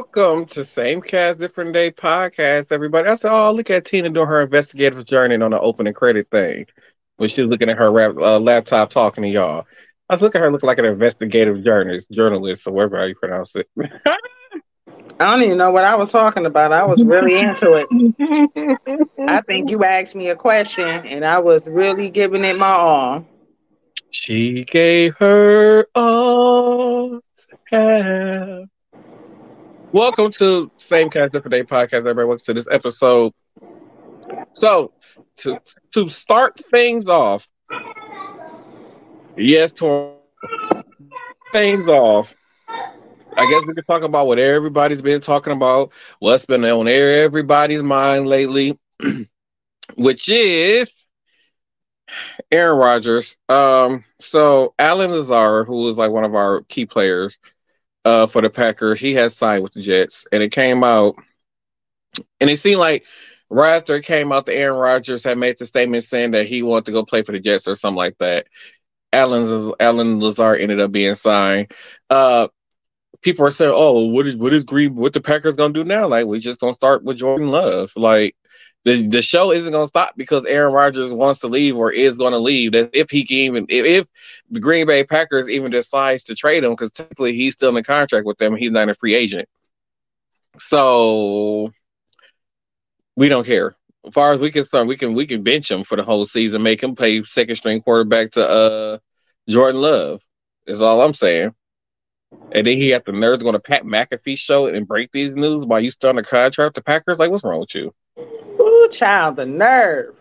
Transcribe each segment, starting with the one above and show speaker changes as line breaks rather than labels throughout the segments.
Welcome to Same Cast Different Day podcast, everybody. I said, oh, look at Tina doing her investigative journey on the opening credit thing when she was looking at her rap, uh, laptop talking to y'all. I was looking at her looking like an investigative journalist, journalist, or whatever you pronounce it.
I don't even know what I was talking about. I was really into it. I think you asked me a question and I was really giving it my all.
She gave her all to have. Welcome to Same Cast Different Day podcast, everybody. Welcome to this episode. So, to to start things off, yes, to things off. I guess we can talk about what everybody's been talking about, what's been on everybody's mind lately, which is Aaron Rodgers. Um, so Allen Lazard, who was like one of our key players, uh, for the Packers. He has signed with the Jets, and it came out, and it seemed like right after it came out, the Aaron Rodgers had made the statement saying that he wanted to go play for the Jets or something like that. Allen Allen Lazard ended up being signed. Uh, people are saying, "Oh, what is what is Green? What the Packers gonna do now? Like, we just gonna start with Jordan Love? Like, the the show isn't going to stop because Aaron Rodgers wants to leave or is going to leave. That if he can even if, if, the Green Bay Packers even decides to trade him because technically he's still in contract with them, he's not a free agent. So we don't care. As far as we can start, we can we can bench him for the whole season, make him play second string quarterback to uh Jordan Love. Is all I'm saying. And then he had the nerds going to Pat McAfee show and break these news while you still on the contract. The Packers, like, what's wrong with you?
Child, the nerve.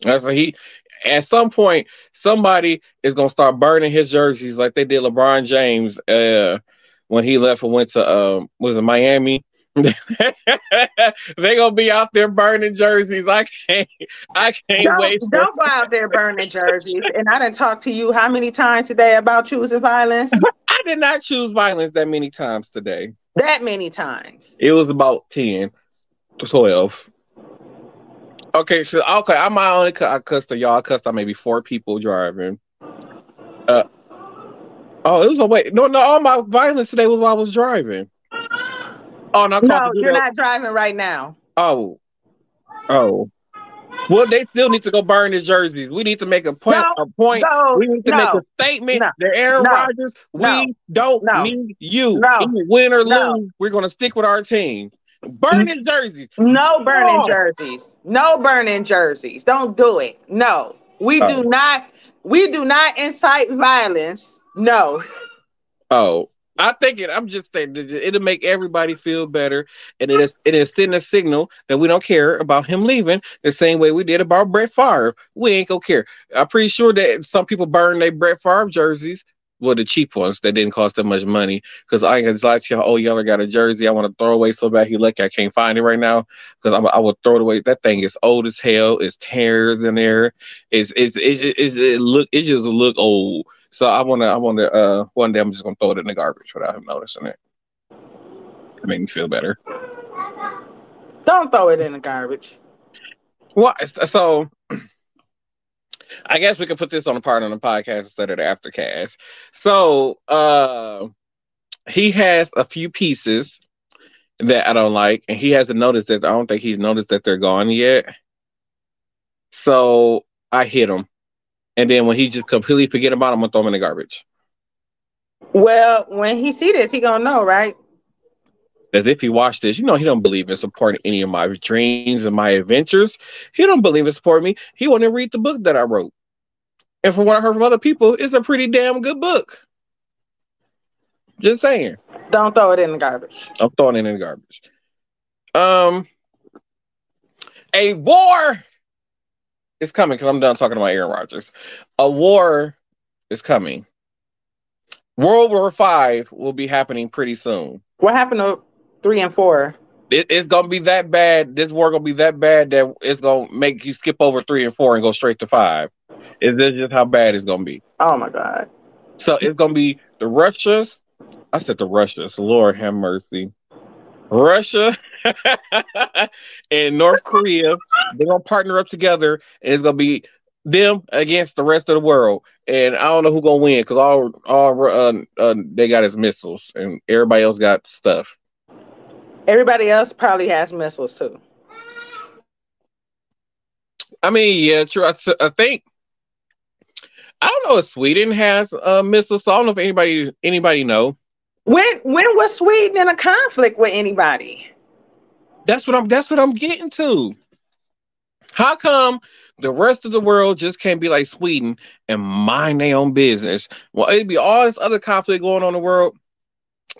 That's he. At some point, somebody is gonna start burning his jerseys like they did LeBron James uh, when he left and went to um, was it Miami. they gonna be out there burning jerseys. I can't. I can't
don't,
wait.
Don't go out there burning jerseys. and I didn't talk to you how many times today about choosing violence.
I did not choose violence that many times today.
That many times.
It was about ten. 12. Okay, so okay, I might only I cussed y'all. I cussed out maybe four people driving. Uh, oh, it was a wait. No, no, all my violence today was while I was driving.
Oh no, no, you're not driving right now.
Oh, oh. Well, they still need to go burn his jerseys. We need to make a point. No, a point. No, we need to no, make a statement. No, Aaron Rodgers, we don't need you. Win or lose, we're going to stick with our team. Burning jerseys.
No burning oh. jerseys. No burning jerseys. Don't do it. No. We oh. do not we do not incite violence. No.
Oh. I think it. I'm just saying it'll make everybody feel better, and it is it is sending a signal that we don't care about him leaving the same way we did about Brett Favre. We ain't gonna care. I'm pretty sure that some people burn their Brett Favre jerseys well, the cheap ones that didn't cost that much money. Because I ain't gonna lie to you, oh, y'all got a jersey I want to throw away so bad. He lucky I can't find it right now because I would throw it away. That thing is old as hell. It's tears in there. It's it's, it's, it's it look it just look old. So I wanna I wanna uh one day I'm just gonna throw it in the garbage without him noticing it. It make me feel better.
Don't throw it in the garbage.
What? So I guess we could put this on a part on the podcast instead of the aftercast. So uh he has a few pieces that I don't like, and he hasn't noticed that I don't think he's noticed that they're gone yet. So I hit him. And then when he just completely forget about them, gonna throw him in the garbage.
Well, when he see this, he gonna know, right?
As if he watched this. You know, he don't believe in supporting any of my dreams and my adventures. He don't believe in supporting me. He want to read the book that I wrote. And from what I heard from other people, it's a pretty damn good book. Just saying.
Don't throw it in the garbage.
I'm throwing it in the garbage. Um, a war is coming because I'm done talking about Aaron Rodgers. A war is coming. World War Five will be happening pretty soon.
What happened to three and four.
It, it's gonna be that bad. This war gonna be that bad that it's gonna make you skip over three and four and go straight to five. Is this just how bad it's gonna be?
Oh my god!
So it's gonna be the Russians. I said the Russians. Lord have mercy. Russia and North Korea. They're gonna partner up together, and it's gonna be them against the rest of the world, and I don't know who's gonna win because all all uh, uh, they got is missiles, and everybody else got stuff.
Everybody else probably has missiles too.
I mean, yeah, true. I, I think I don't know if Sweden has uh, missiles. So I don't know if anybody anybody know.
When when was Sweden in a conflict with anybody?
That's what I'm. That's what I'm getting to. How come the rest of the world just can't be like Sweden and mind their own business? Well, it'd be all this other conflict going on in the world.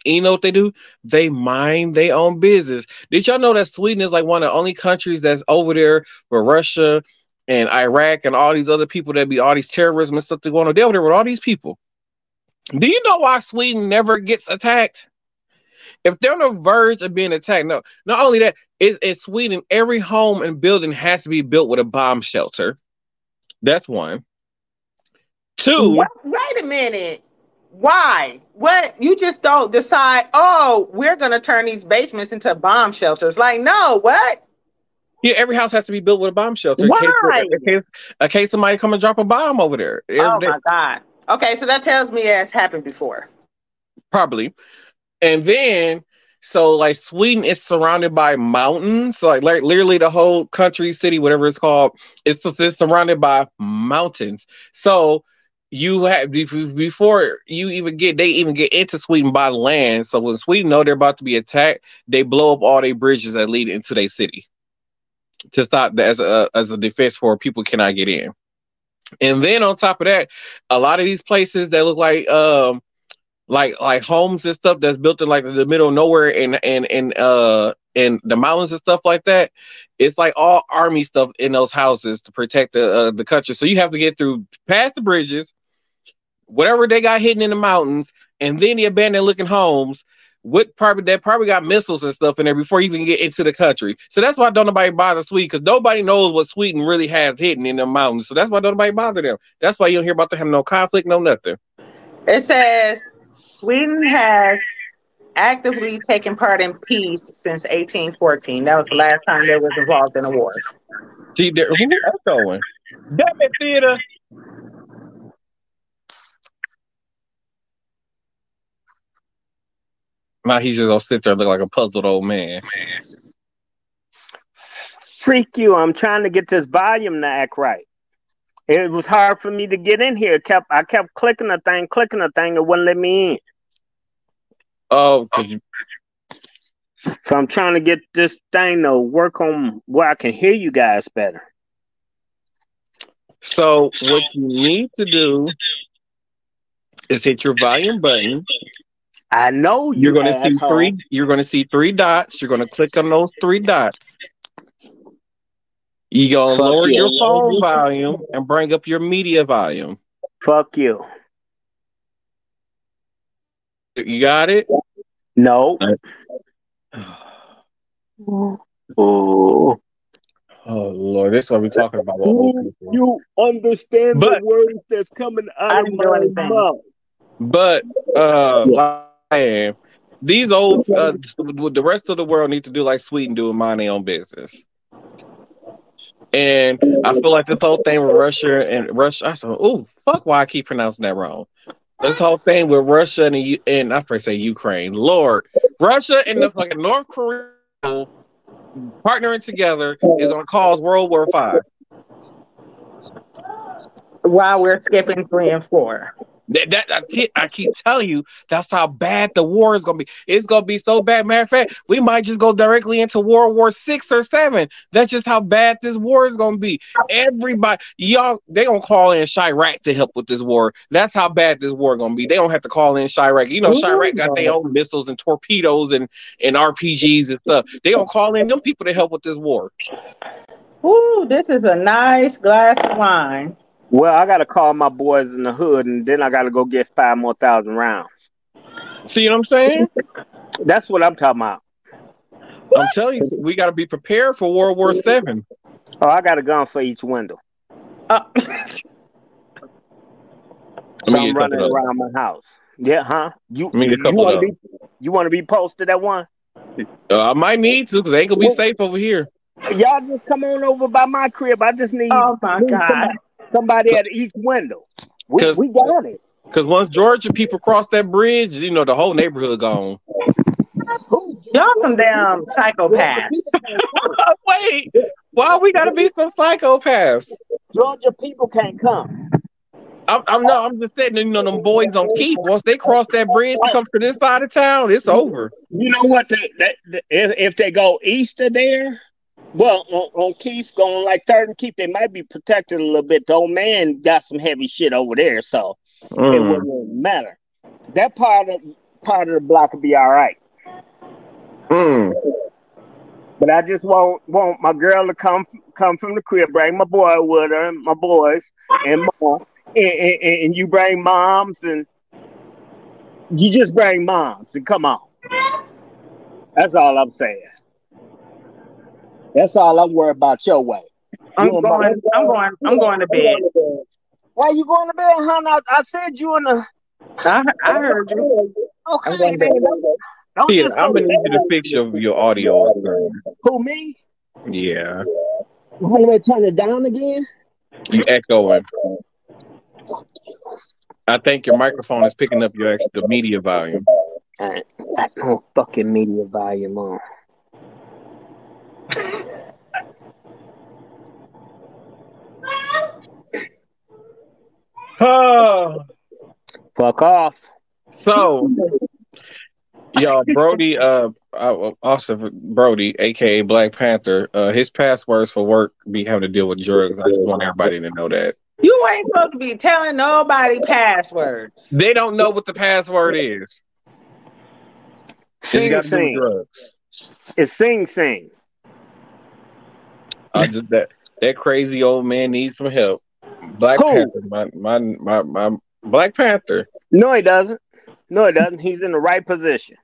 You know what they do? They mind their own business. Did y'all know that Sweden is like one of the only countries that's over there with Russia and Iraq and all these other people that be all these terrorism and stuff that going on? Over there with all these people. Do you know why Sweden never gets attacked? If they're on the verge of being attacked, no, not only that, is in Sweden, every home and building has to be built with a bomb shelter. That's one. Two.
What? Wait a minute. Why? What? You just don't decide, oh, we're going to turn these basements into bomb shelters. Like, no, what?
Yeah, every house has to be built with a bomb shelter.
Why?
In case, in case, in case somebody come and drop a bomb over there.
Oh, my God. Okay, so that tells me it's happened before.
Probably. And then, so like Sweden is surrounded by mountains. So like, like literally the whole country, city, whatever it's called, it's, it's surrounded by mountains. So you have before you even get they even get into Sweden by land. So when Sweden know they're about to be attacked, they blow up all their bridges that lead into their city to stop as a as a defense for people cannot get in. And then on top of that, a lot of these places that look like um like like homes and stuff that's built in like the middle of nowhere and and and uh in the mountains and stuff like that. It's like all army stuff in those houses to protect the uh, the country. So you have to get through past the bridges, whatever they got hidden in the mountains, and then the abandoned looking homes. What probably that probably got missiles and stuff in there before you even get into the country. So that's why don't nobody bother Sweden because nobody knows what Sweden really has hidden in the mountains. So that's why don't nobody bother them. That's why you don't hear about them having no conflict, no nothing.
It says Sweden has actively taken part in peace since 1814. That was the last time they was involved in a war.
See, there, who echoing? Damn it, theater. Uh, Now he's just gonna sit there and look like a puzzled old man.
Freak you! I'm trying to get this volume to act right. It was hard for me to get in here. It kept I kept clicking the thing, clicking the thing, it wouldn't let me in.
Oh, you...
so I'm trying to get this thing to work on where I can hear you guys better.
So what you need to do is hit your volume button.
I know you
you're going to see three. You're going to see three dots. You're going to click on those three dots. You gonna Fuck lower you. your phone volume and bring up your media volume.
Fuck you.
You got it?
No.
oh. oh Lord, this is what we're talking about.
You understand but, the words that's coming out of my mouth.
But uh I These old uh, the rest of the world need to do like Sweden do and own business. And I feel like this whole thing with Russia and Russia, I said, oh fuck, why I keep pronouncing that wrong. This whole thing with Russia and the, and I first say Ukraine, Lord, Russia and the fucking North Korea partnering together is going to cause World War Five.
While we're skipping three and four.
That, that I, keep, I keep telling you, that's how bad the war is gonna be. It's gonna be so bad. Matter of fact, we might just go directly into World War Six or Seven. That's just how bad this war is gonna be. Everybody, y'all, they gonna call in Chirac to help with this war. That's how bad this war is gonna be. They don't have to call in Chirac. You know, Chirac got their own missiles and torpedoes and and RPGs and stuff. They gonna call in them people to help with this war.
Ooh, this is a nice glass of wine.
Well, I gotta call my boys in the hood, and then I gotta go get five more thousand rounds.
See what I'm saying?
That's what I'm talking about.
I'm telling you, we gotta be prepared for World War Seven.
Oh, I got a gun for each window. Uh, so I'm running around my house. Yeah, huh? You you want to be you want to be posted at one?
Uh, I might need to because they ain't gonna be safe over here.
Y'all just come on over by my crib. I just need.
Oh my god!
Somebody at each window. We,
'Cause-
we got it.
Because once Georgia people cross that bridge, you know the whole neighborhood gone.
Y'all some damn psychopaths.
Wait, why we gotta be some psychopaths?
Georgia people can't come.
I'm, I'm no, I'm just saying, you know, them boys on keep. Once they cross that bridge and come to this side of town, it's over.
You know what? They, they, they- if, if they go east of there, well, on, on Keith, going like third and Keith, they might be protected a little bit. The old man got some heavy shit over there, so it
Mm.
wouldn't really matter. That part of part of the block would be all right.
Mm.
But I just want want my girl to come come from the crib, bring my boy with her, and my boys, and mom, and, and, and you bring moms, and you just bring moms, and come on. That's all I'm saying. That's all I'm worried about your way.
I'm
You and my-
going. I'm going. I'm going to bed.
Why you going to bed, hon? I, I said you in the
I, I heard you.
okay.
I'm going
then don't- don't
Peter, I'm gonna
to
need you to fix your, your audio. sir.
Who me?
Yeah,
Want me to turn it down again?
you echoing. I think your microphone is picking up your ex- the media volume.
I got no fucking media volume on.
Oh,
Fuck off.
so y'all, Brody, uh, uh, also Brody, aka Black Panther, uh, his passwords for work be having to deal with drugs. I just want everybody to know that
You ain't supposed to be telling nobody passwords.
they don't know what the password is. It's
Sing
got to do with
sing.
drugs.
It's sing sing.
I just that that crazy old man needs some help. Black
Who?
Panther, my, my my my Black Panther.
No, he doesn't. No, he doesn't. He's in the right position.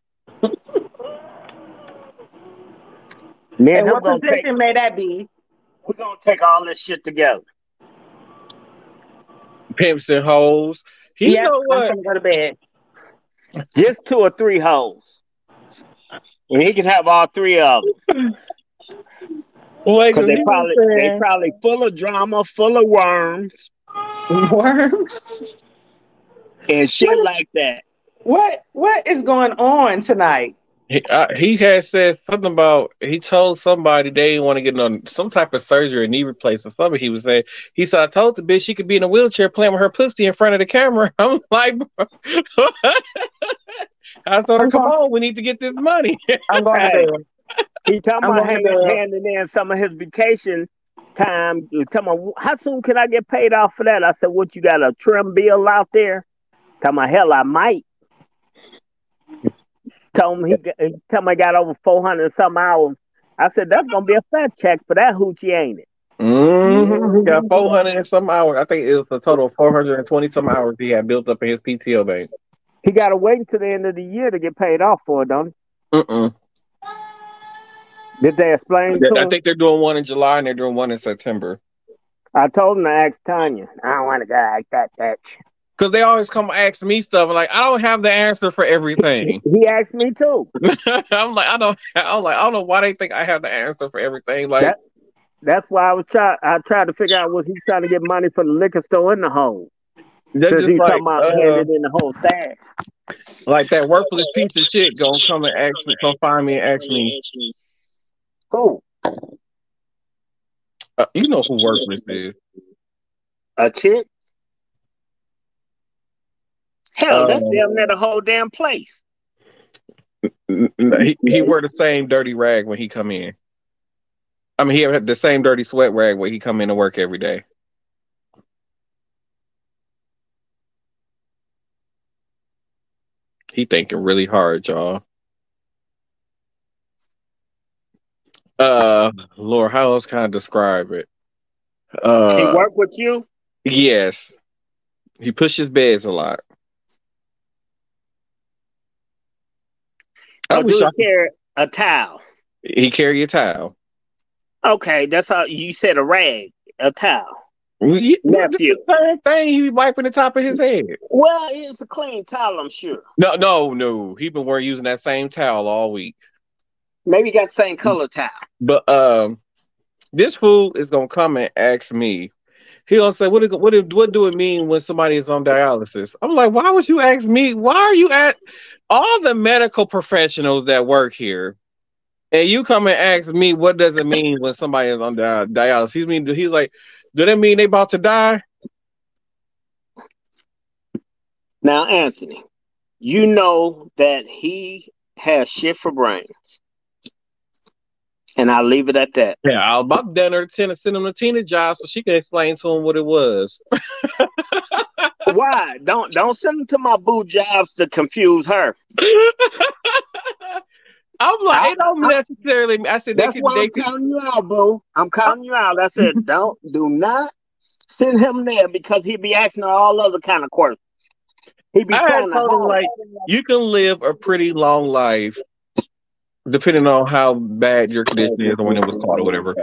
Me
And
and
what
gonna take,
position may that be?
we're gonna take all this shit together.
Pimps and hoes. You
yeah,
know
I'm
what?
gonna go to bed.
Just two or three hoes. And he can have all three of them.
Wait,
Because they probably
know
they probably full of drama, full of worms
Worms.
and shit like that.
What what is going on tonight?
He, uh, he had said something about he told somebody they didn't want to get on some type of surgery, knee replacement. Or something he was saying. He said, "I told the bitch she could be in a wheelchair playing with her pussy in front of the camera." I'm like, I told her, "Come on, we need to get this money."
I'm going
Hey.
to bed.
He talking
I'm
about
going
hand,
to bed.
handing in some of his vacation time. He Talking about how soon can I get paid off for that? I said, what you got a trim bill out there? Talking about hell, I might. Tell him he, got- he told me I got over four hundred some hours. I said that's gonna be a fat check for that hoochie, ain't it?
Mm-hmm. He got 400 and some hours. I think it was a total of 420 some hours he had built up in his PTO bank.
He got to wait until the end of the year to get paid off for it, don't he? Mm-mm. Did they explain
I think they're doing one in July and they're doing one in September.
I told him to ask Tanya. I don't want to go like that, bitch.
Because they always come ask me stuff. and like, I don't have the answer for everything.
He asked me too.
I'm like, I don't. I'm like, I don't know why they think I have the answer for everything. Like,
That- That's why I was trying. I tried to figure out was he trying to get money for the liquor store in the hole?
just
he's
like,
talking about
uh,
handing in the whole stash.
like that worthless piece of shit gonna come and ask me, come find me and ask me.
Who?
Uh, you know who worthless is?
A chick? Hell, that's
Uh,
damn near the whole damn place.
He he wear the same dirty rag when he come in. I mean, he had the same dirty sweat rag when he come in to work every day. He thinking really hard, y'all. Uh, Lord, how else can I describe it? Uh, he
work with you?
yes, he pushes beds a lot. I
Or
wish
do
I
he carry a towel?
he carry a towel.
Okay, that's how you said a rag, a towel.
Yeah,
Nephew.
the same thing. He wiping the top of his head.
Well, it's a clean towel, I'm sure.
No, no, no. He been wearing using that same towel all week.
Maybe he got the same color towel.
But um, this fool is gonna come and ask me. he'll say, "What do, what do, what do it mean when somebody is on dialysis?" I'm like, "Why would you ask me? Why are you at all the medical professionals that work here?" And you come and ask me, what does it mean when somebody is on di- dialysis? He's mean, he's like, do that mean they about to die?
Now, Anthony, you know that he has shit for brains. And I'll leave it at that.
Yeah, I'll about dinner to send him to Tina job so she can explain to him what it was.
Why? Don't don't send him to my boo jobs to confuse her.
I'm like, I, it don't I, necessarily. I said
that's they can, why they I'm can, calling you out, boo. I'm calling you out. I said, don't do not send him there because he'd be asking all other kind of questions.
He'd be I told him like you can live a pretty long life, depending on how bad your condition is or when it was caught or whatever.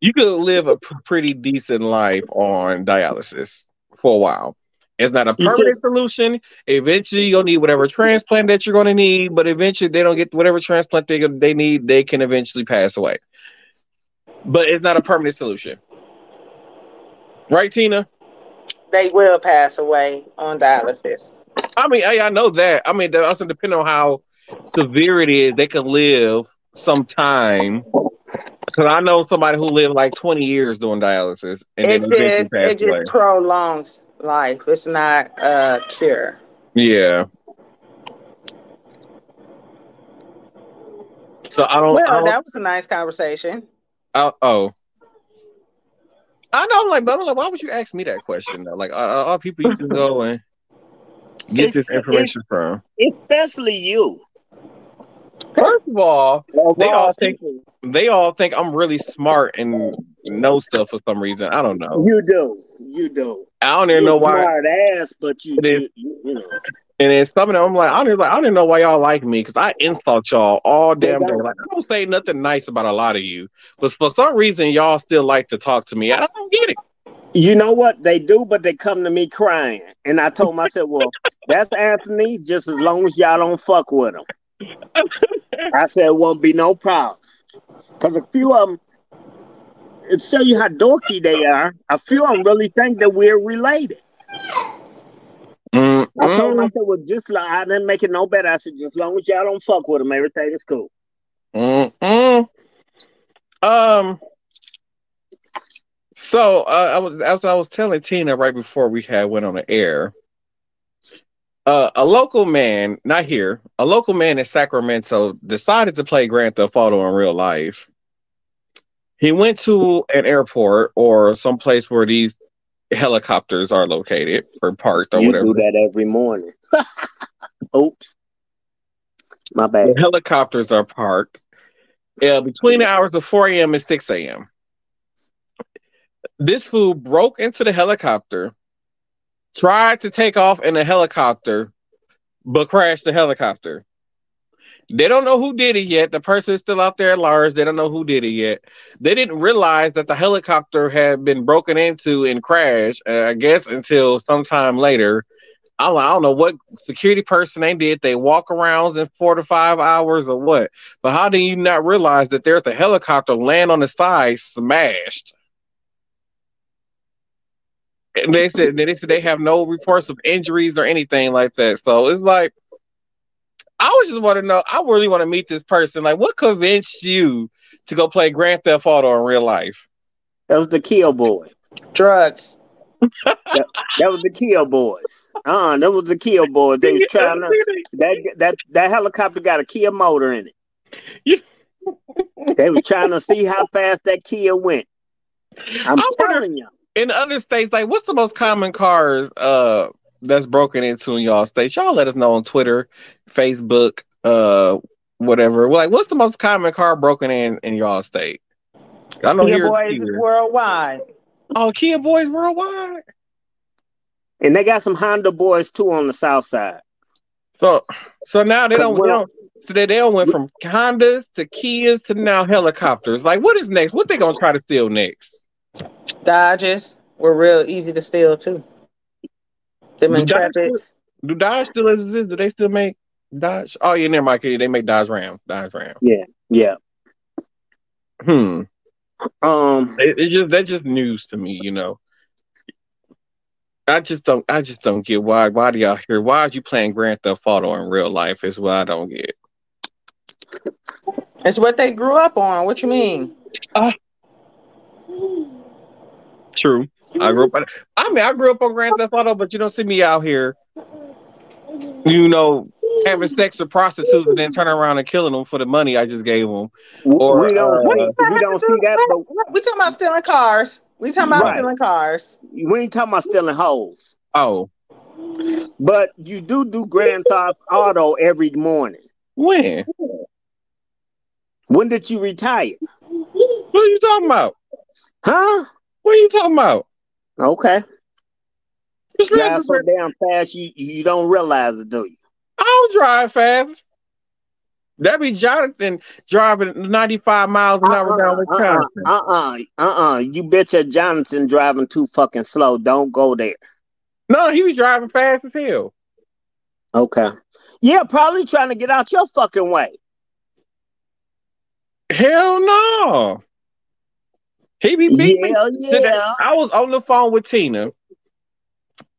You could live a p- pretty decent life on dialysis for a while. It's not a permanent solution. Eventually, you'll need whatever transplant that you're going to need, but eventually, they don't get whatever transplant they, they need, they can eventually pass away. But it's not a permanent solution. Right, Tina?
They will pass away on dialysis.
I mean, I, I know that. I mean, also depending on how severe it is, they can live some time. Because I know somebody who lived like 20 years doing dialysis.
And it just, it just away. prolongs life. It's not a cure.
Yeah. So I don't.
Well,
I don't,
that was a nice conversation.
Uh, oh. I know, I'm like, but I'm like, why would you ask me that question? Though? Like, uh, all people you can go and get it's, this information from.
Especially you.
First of all, they all think they all think I'm really smart and know stuff for some reason. I don't know.
You do. You do.
I don't even You're know why.
Smart ass, but you,
is,
you, you know.
And then some of them, I'm like, I don't even, like, I don't even know why y'all like me because I insult y'all all damn day. Like I don't say nothing nice about a lot of you, but for some reason y'all still like to talk to me. I don't get it.
You know what they do, but they come to me crying, and I told myself, "Well, that's Anthony. Just as long as y'all don't fuck with him." I said, "It won't be no problem," because a few of them, it show you how dorky they are. A few of them really think that we're related.
Mm-mm.
I told myself, "Well, just like I didn't make it no better." I said, "Just as long as y'all don't fuck with them, everything is cool."
Mm-mm. Um. So uh, I was as I was telling Tina right before we had went on the air. Uh, a local man, not here, a local man in Sacramento decided to play Grand Theft Auto in real life. He went to an airport or some place where these helicopters are located or parked or
you
whatever.
do that every morning. Oops. My bad.
The helicopters are parked uh, between the hours of 4 a.m. and 6 a.m. This fool broke into the helicopter, tried to take off in a helicopter, but crashed the helicopter. They don't know who did it yet. The person is still out there at large. They don't know who did it yet. They didn't realize that the helicopter had been broken into and crashed, uh, I guess, until sometime later. I don't, I don't know what security person they did. They walk around in four to five hours or what. But how do you not realize that there's a helicopter land on the side smashed? And they said they said they have no reports of injuries or anything like that. So it's like I was just want to know. I really want to meet this person. Like, what convinced you to go play Grand Theft Auto in real life?
That was the Kia Boy.
Drugs.
that, that, was the Kia Boys. Uh, that was the Kia Boys. They was trying to that that that helicopter got a Kia motor in it. they was trying to see how fast that Kia went. I'm I telling you.
In other states, like what's the most common cars uh that's broken into in y'all states, y'all let us know on Twitter, Facebook, uh, whatever. Like, what's the most common car broken in in y'all state?
I know Kia Boys is worldwide.
Oh, Kia Boys worldwide.
And they got some Honda boys too on the south side.
So, so now they don't, they don't so they, they don't went from Hondas to Kias to now helicopters. Like, what is next? What they gonna try to steal next?
Dodges were real easy to steal too. Them Intrepids.
Do Dodge still exist? Do they still make Dodge? Oh yeah, never mind. They make Dodge Ram. Dodge Ram.
Yeah, yeah.
Hmm.
Um,
it, it just that's just news to me, you know. I just don't. I just don't get why. Why do y'all here? Why are you playing Grand Theft Auto in real life? Is what I don't get.
It's what they grew up on. What you mean? Uh,
true. I grew up. I mean, I grew up on Grand Theft Auto, but you don't see me out here. You know, having sex with prostitutes and then turn around and killing them for the money I just gave them. Or
we don't, uh, we don't see that.
But we talking about stealing cars. We talking about right. stealing cars.
We ain't talking about stealing hoes.
Oh.
But you do do Grand Theft Auto every morning.
When?
When did you retire?
What are you talking about?
Huh?
What are you talking about?
Okay. Just drive so damn fast you you don't realize it, do you?
I don't drive fast. That be Jonathan driving 95 miles an hour uh-uh, down Wisconsin.
Uh uh-uh, uh uh. You bet your Jonathan driving too fucking slow. Don't go there.
No, he was driving fast as hell.
Okay. Yeah, probably trying to get out your fucking way.
Hell no. He be beating
yeah, oh, yeah.
I was on the phone with Tina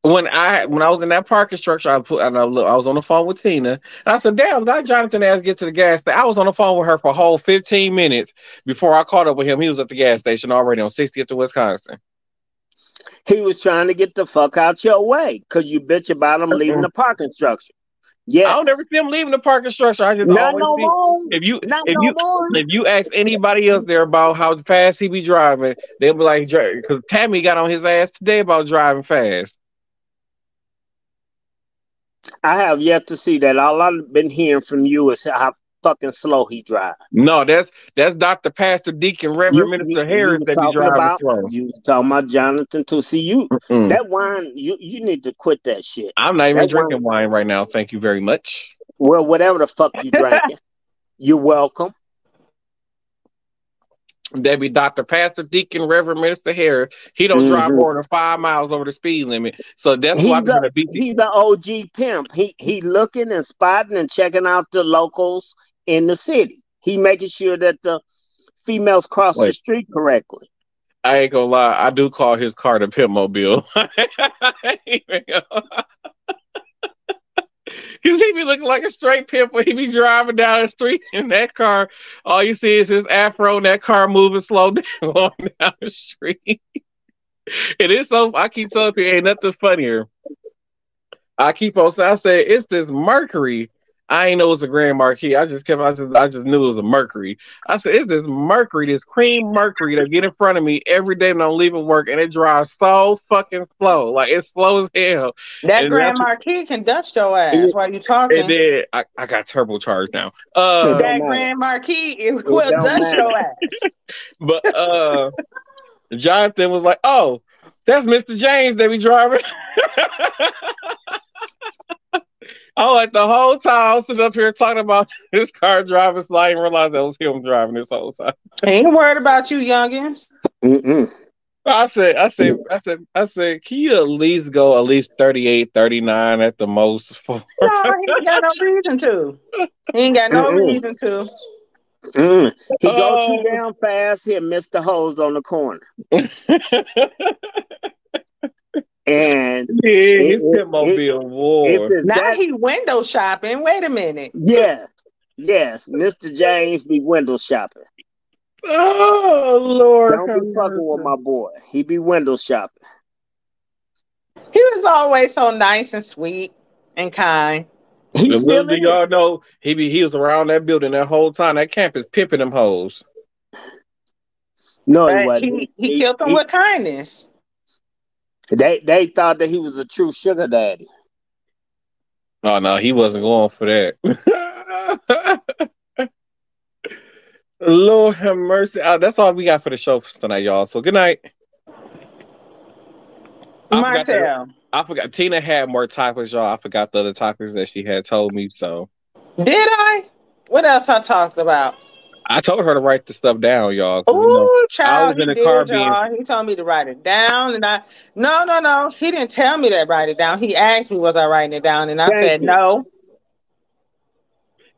when I when I was in that parking structure, I put and I, look, I was on the phone with Tina, and I said, "Damn, that Jonathan ass get to the gas station." I was on the phone with her for a whole fifteen minutes before I caught up with him. He was at the gas station already on 60th to Wisconsin.
He was trying to get the fuck out your way because you bitch about him uh-uh. leaving the parking structure. Yeah,
I don't ever see him leaving the parking structure. I just
Not
always
no
see
more.
if you
Not
if
no
you
more.
if you ask anybody else there about how fast he be driving, they'll be like, because Tammy got on his ass today about driving fast.
I have yet to see that. All I've been hearing from you is how fucking slow he drives.
No, that's that's Doctor Pastor Deacon Reverend
You,
Minister
you,
Harris
you
that be
talking
driving
about
slow.
you talking about Jonathan too. See you
Mm-mm.
that wine. You you need to quit that shit.
I'm not even
That
drinking
wine.
wine right now. Thank you very much.
Well, whatever the fuck you drinking, you're welcome.
Be Doctor Pastor Deacon Reverend Minister Harris. He don't drive
Mhm.
more than five miles over the speed limit. So that's why
He's
I'm gonna you.
he's the OG pimp. He he looking and spotting and checking out the locals in the city. He making sure that the females cross the street correctly.
I ain't gonna lie. I do call his car the pimp mobile. Cause he be looking like a straight pimp when he be driving down the street in that car. All you see is his afro and that car moving slow down down the street. It is so I keep telling people ain't nothing funnier. I keep on saying I say it's this Mercury. I ain't know it was a Grand Marquis. I just kept I just I just knew it was a Mercury. I said it's this Mercury, this cream Mercury that get in front of me every day when I'm leaving work and it drives so fucking slow. Like it's slow as hell.
That
And
Grand Marquis can dust your ass while you talking.
And then I, I got turbocharged now. Uh
that
don't.
Grand Marquis it
It
will
don't
dust
matter.
your ass.
but uh Jonathan was like, Oh, that's Mr. James that be driving. I like the whole time I was sitting up here talking about his car driving, so I didn't realize that was him driving this whole time.
Ain't worried about you, youngins.
Mm-mm.
I said, I said, I said, I said, can you at least go at least 38, 39 at the most? For...
No, he ain't got no reason to. He ain't got no
Mm-mm.
reason to.
Mm. He goes
Oh.
too damn fast. He'll miss the hose on the corner. And
yeah, his
It- it-
pimp mobile
if
war.
Now
that,
he window shopping. Wait a minute.
yes, yes, Mr. James be window shopping.
Oh Lord,
Don't be fucking with my boy. He be window shopping.
He was always so nice and sweet and kind.
He
The
still
do y'all know he be he was around that building that whole time. That campus pimping them hoes.
No, he
But
wasn't.
he, he killed them with kindness.
They they thought that he was a true sugar daddy.
Oh no, he wasn't going for that. Lord have mercy. Uh, that's all we got for the show for tonight, y'all. So good night. I forgot, that- I forgot Tina had more topics, y'all. I forgot the other topics that she had told me. So
did I? What else I talked about?
I told her to write the stuff down, y'all. 'cause, you know,
Oh, child,
was in
he
the car
did, y'all. He told me to write it down, and I no, no, no. He didn't tell me to write it down. He asked me was I writing it down, and I
Thank
said
you.
no.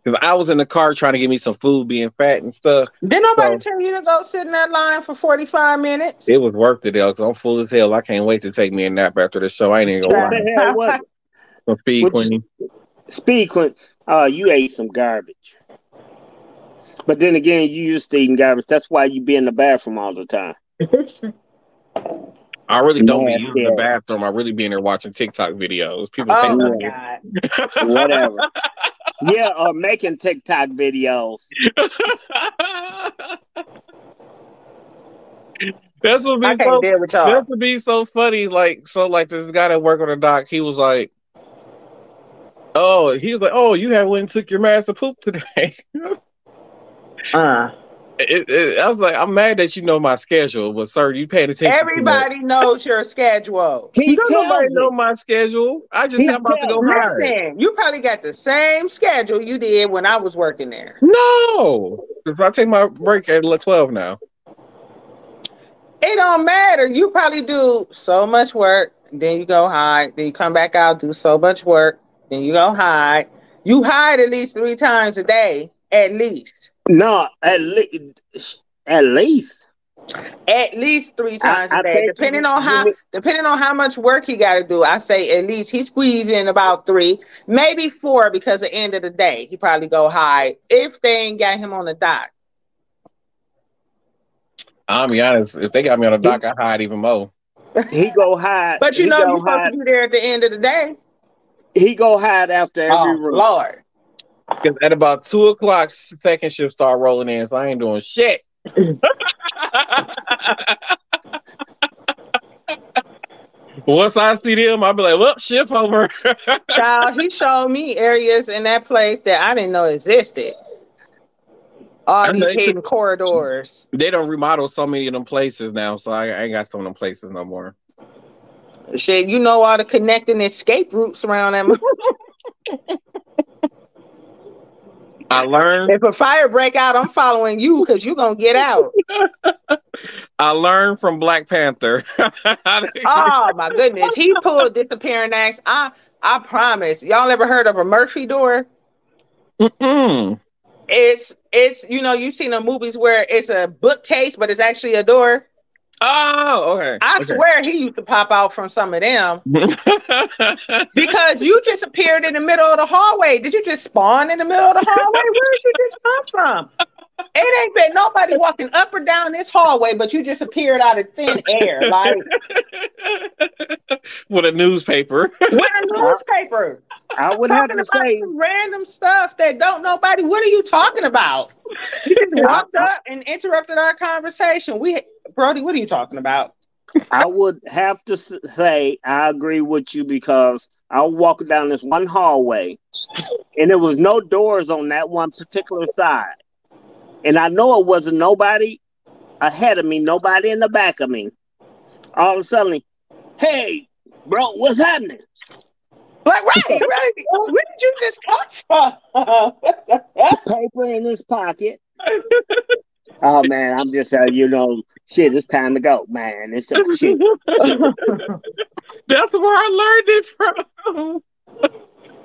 because I was in the car trying to get me some food, being fat and stuff.
Did nobody so, tell you to go sit in that line for 45 minutes?
It was worth it, though, because I'm full as hell. I can't wait to take me a nap after the show. I ain't even gonna lie.
Some speed queen. Speed queen. Oh, you ate some garbage. But then again, you used to eating garbage. That's why you be in the bathroom all the time.
I really don't be in the bathroom. I really be in there watching TikTok videos. People oh
my God. whatever. yeah, or making TikTok videos.
That's what be so. That's would be so funny. Like so, like this guy that work on the dock. He was like, "Oh, he was like, oh, you have went and took your massive poop today." Uh it, it, I was like, I'm mad that you know my schedule, but sir, you paid attention.
Everybody knows your schedule.
He don't nobody know my schedule. I just am about to go
Listen, you probably got the same schedule you did when I was working there.
No, because I take my break at twelve now.
It don't matter. You probably do so much work, then you go hide, then you come back out, do so much work, then you go hide. You hide at least three times a day, at least.
No, at least at least.
At least three times I, a day, depending on how depending on how much work he got to do. I say at least he squeezed in about three, maybe four, because at the end of the day, he probably go high if they ain't got him on the dock.
I'll be honest, if they got me on the dock, I hide even more.
He go hide,
but you know you're supposed hide. to be there at the end of the day.
He go hide after every oh, room.
Lord.
Because at about two o'clock, second shift start rolling in, so I ain't doing shit. Once I see them, I'll be like, "Well, shift over."
Child, he showed me areas in that place that I didn't know existed. All these hidden corridors.
They don't remodel so many of them places now, so I, I ain't got some of them places no more.
Shit, you know all the connecting escape routes around them.
I learned
if a fire break out, I'm following you because you're gonna get out.
I learned from Black Panther.
oh my goodness, he pulled disappearing acts. I I promise. Y'all ever heard of a Murphy door? Mm-mm. It's it's you know you've seen the movies where it's a bookcase, but it's actually a door.
Oh, okay.
I
okay.
swear he used to pop out from some of them. because you just appeared in the middle of the hallway. Did you just spawn in the middle of the hallway? Where did you just come from? It ain't been nobody walking up or down this hallway, but you just appeared out of thin air, like
with a newspaper.
with a newspaper.
I would have to say
some random stuff that don't nobody. What are you talking about? You just walked up and interrupted our conversation. We Brody, what are you talking about?
I would have to say I agree with you because I was walking down this one hallway and there was no doors on that one particular side. And I know it wasn't nobody ahead of me, nobody in the back of me. All of a sudden, hey, bro, what's happening?
Like, right, right. Where did you just come from?
Paper in his pocket. oh man, I'm just uh, you know, shit. It's time to go, man. It's just shit.
That's where I learned it from.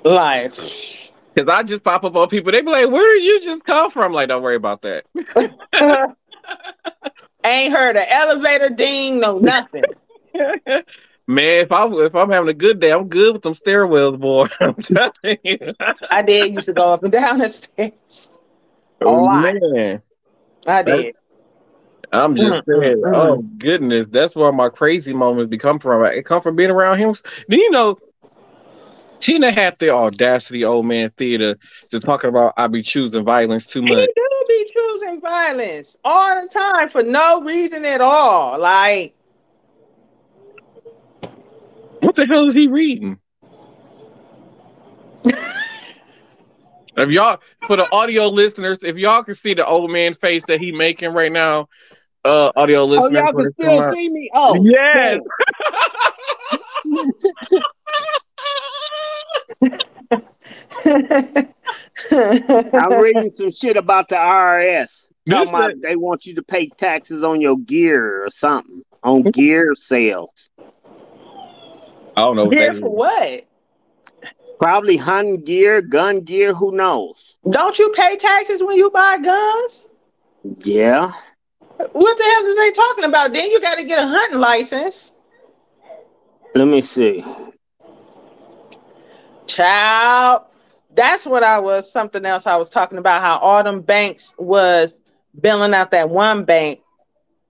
Like,
because I just pop up on people. They be like, "Where did you just come from?" Like, don't worry about that.
Ain't heard an elevator ding, no nothing.
Man, if I if I'm having a good day, I'm good with them stairwells, boy. I'm telling you.
I did used to go up and down the stairs. A oh, lot. Man. I did.
I'm just saying, oh goodness, that's where my crazy moments become from. It come from being around him. Do you know Tina had the audacity, old man theater, to talking about I be choosing violence too much. He
do be choosing violence all the time for no reason at all. Like
what the hell is he reading? if y'all, for the audio listeners, if y'all can see the old man face that he making right now, uh, audio listeners.
Oh, y'all can still see me. Oh,
yes.
I'm reading some shit about the IRS. Talking about they want you to pay taxes on your gear or something on gear sales.
I don't know.
Gear for what?
Probably hunting gear, gun gear, who knows?
Don't you pay taxes when you buy guns?
Yeah.
What the hell is they talking about? Then you got to get a hunting license.
Let me see.
Child, that's what I was. Something else I was talking about. How Autumn banks was bailing out that one bank,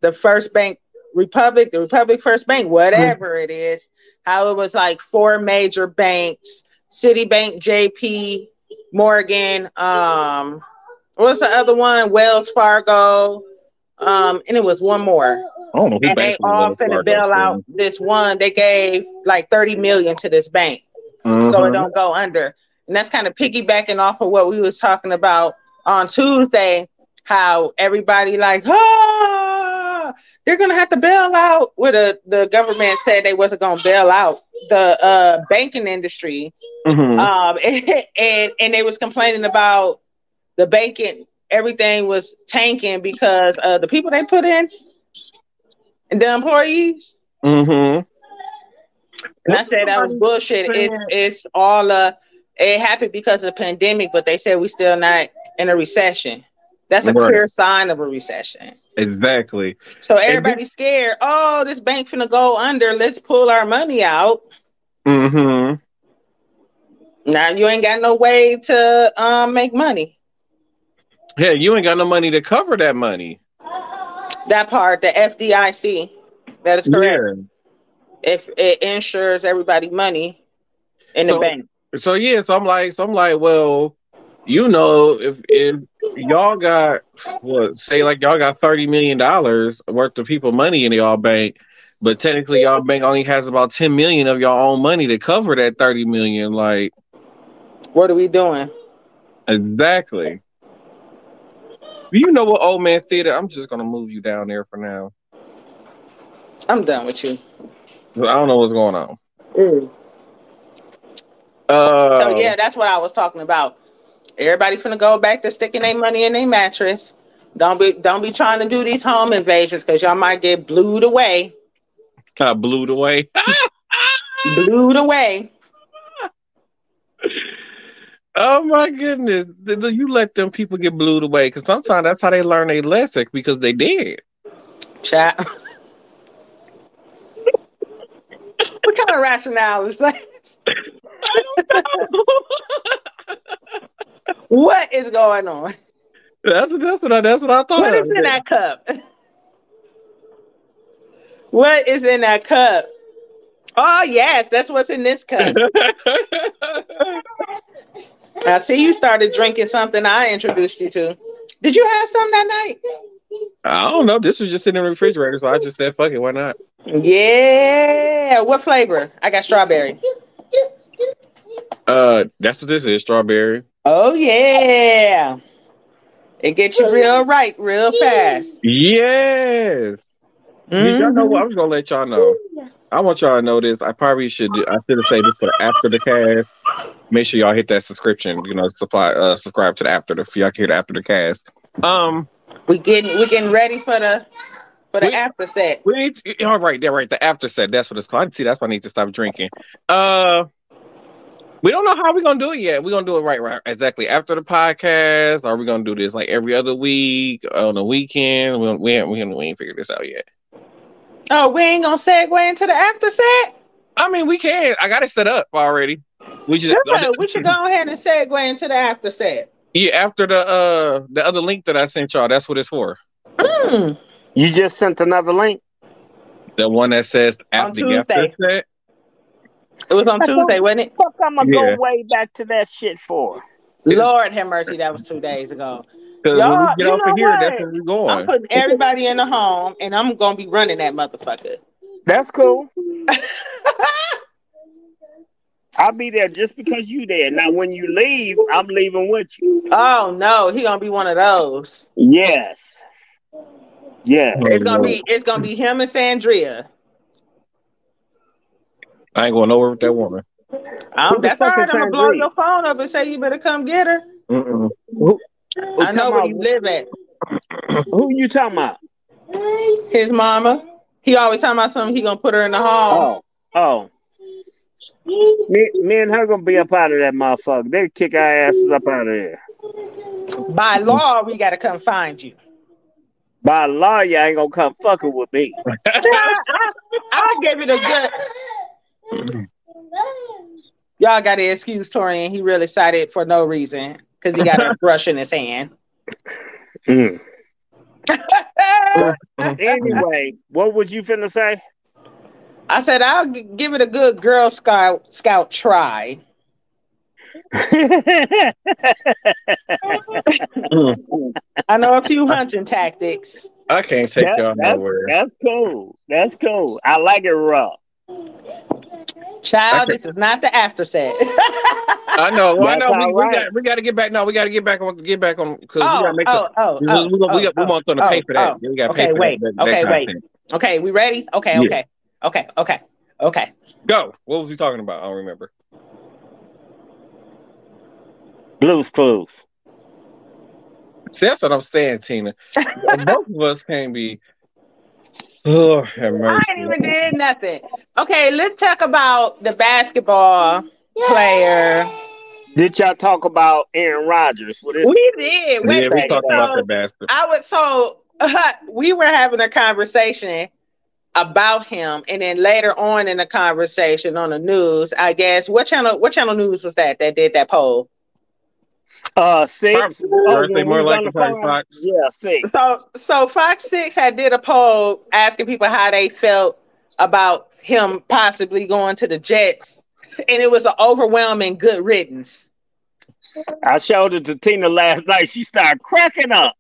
the first bank, Republic, the Republic First Bank, whatever it is. How it was like four major banks: Citibank, JP, Morgan. Um, what's the other one? Wells Fargo. Um, and it was one more.
I don't know who
And they all finna bail out this one. They gave like 30 million to this bank so it
Mhm.
don't go under. And that's kind of piggybacking off of what we was talking about on Tuesday, how everybody like, ah, they're gonna have to bail out. Where the, the government said they wasn't gonna bail out the uh, banking industry,
Mhm.
um, and and they was complaining about the banking. Everything was tanking because uh, the people they put in and the employees.
Mhm.
And I said that was bullshit. It's it's all uh it happened because of the pandemic, but they said we're still not in a recession. That's a
Right.
clear sign of a recession.
Exactly.
So everybody's scared. Oh, this bank finna go under. Let's pull our money out.
Mm-hmm.
Now you ain't got no way to um make money.
Yeah, you ain't got no money to cover that money.
That part, the FDIC. That is correct.
Yeah.
If it insures everybody money in the
So-
bank.
So yeah, so I'm like, so I'm like, well, you know, if if y'all got what say like y'all got thirty million dollars worth of people money in y'all bank, but technically y'all bank only has about ten million of y'all own money to cover that thirty million. Like
What are we doing?
exactly. You know what, old man theater? I'm just gonna move you down there for now.
I'm done with you.
I don't know what's going on. Uh,
So yeah, that's what I was talking about. Everybody finna go back to sticking their money in their mattress. Don't be don't be trying to do these home invasions because y'all might get blued away.
kind of blew it away.
Blued away.
Oh my goodness! You let them people get blew away because sometimes that's how they learn a lesson because they did.
Chat. What kind of rationale is that? what is going on?
That's that's what I, that's what I thought.
What is in that cup? What is in that cup? Oh yes, that's what's in this cup. I see you started drinking something I introduced you to. Did you have some that night?
I don't know. This was just sitting in the refrigerator, so I just said, "Fuck it, why not?"
Yeah. What flavor? I got strawberry.
Uh, that's what this is. Strawberry.
Oh yeah. It gets you real right, real fast.
Yes. Did y'all know what? I was gonna let y'all know. I want y'all to know this. I probably should. Do, I should have saved this for after the cast. Make sure y'all hit that subscription. You know, supply, uh, subscribe to the after the. Y'all can hear the after the cast. Um,
We getting we getting ready for the for the
We-
after set.
we need. All right, there, right. The after set. That's what it's called. See, that's why I need to stop drinking. Uh, we don't know how we're gonna do it yet. We're gonna do it right, right, exactly after the podcast. Are we gonna do this like every other week on the weekend? We we ain't, we ain't, we ain't figured this out yet.
Oh, we ain't gonna segue into the after set?
I mean, we can. I got it set up already. We just
Good. We should go ahead and segue into the after set.
Yeah, after the uh the other link that I sent y'all, that's what it's for.
Hmm.
You just sent another link.
The one that says
On
after the after
Tuesday.
set.
It was on Tuesday, wasn't it?
Fuck, I'm gonna
Yeah.
go way back to that shit for.
Lord have mercy, that was two days ago.
Because when we
Y'all,
get
you
off
know
of here,
what?
that's where we're going.
I'm
going.
putting everybody in the home and I'm gonna be running that motherfucker.
That's cool. I'll be there just because you there. Now, when you leave, I'm leaving with you.
oh no, he gonna be one of those.
Yes. Yes.
It's gonna be it's gonna be him and Sandria.
I ain't going nowhere with that woman.
Um,
Who
that's all
fuck
right.
is
I'm gonna blow your phone up and say you better come get her.
Mm-mm.
Who,
I know where you live at.
who you talking about?
His mama. He always talking about something. He gonna put her in the hall.
Oh, oh. Me, me and her gonna be up out of that motherfucker. They kick our asses up out of there.
By law, we gotta come find you.
By law, you ain't gonna come fucking with me.
I'll give it a good. Y'all got to excuse Torian. He really excited for no reason because he got a brush in his hand.
Mm. anyway, what was you finna say?
I said I'll g- give it a good Girl Scout Scout try. I know a few hunting tactics.
I can't take
That-
y'all
that's,
nowhere.
that's cool. That's cool. I like it rough.
Child, this is not the after set.
I know. Well, I know. We,
all
we got we got to get back. No, we got to get back on. Get back on because we got
oh,
to make
oh,
the.
oh,
we,
oh,
we, we, oh, got, we
oh,
want them to
oh,
pay for that.
oh.
we got to pay
Okay,
for
wait.
that. that,
Okay,
that
wait.
content.
Okay, we ready? Okay,
Yeah.
okay, okay, okay, okay.
Go. What was we talking about? I don't remember.
Blues Clues.
See, that's what I'm saying, Tina. Both of us can't be. Oh,
I
mercy.
ain't even did nothing. Okay, let's talk about the basketball player.
Did y'all talk about Aaron Rodgers? What is
We did. Wait
Yeah, we talked
So,
about the bastard.
I was so we were having a conversation about him, and then later on in the conversation on the news, I guess what channel what channel news was that that did that poll?
uh six?
Probably- or more like
on the
probably? Fox.
Yeah, six.
So so Fox Six had did a poll asking people how they felt about him possibly going to the Jets, and it was an overwhelming good riddance.
I showed it to Tina last night. She started cracking up.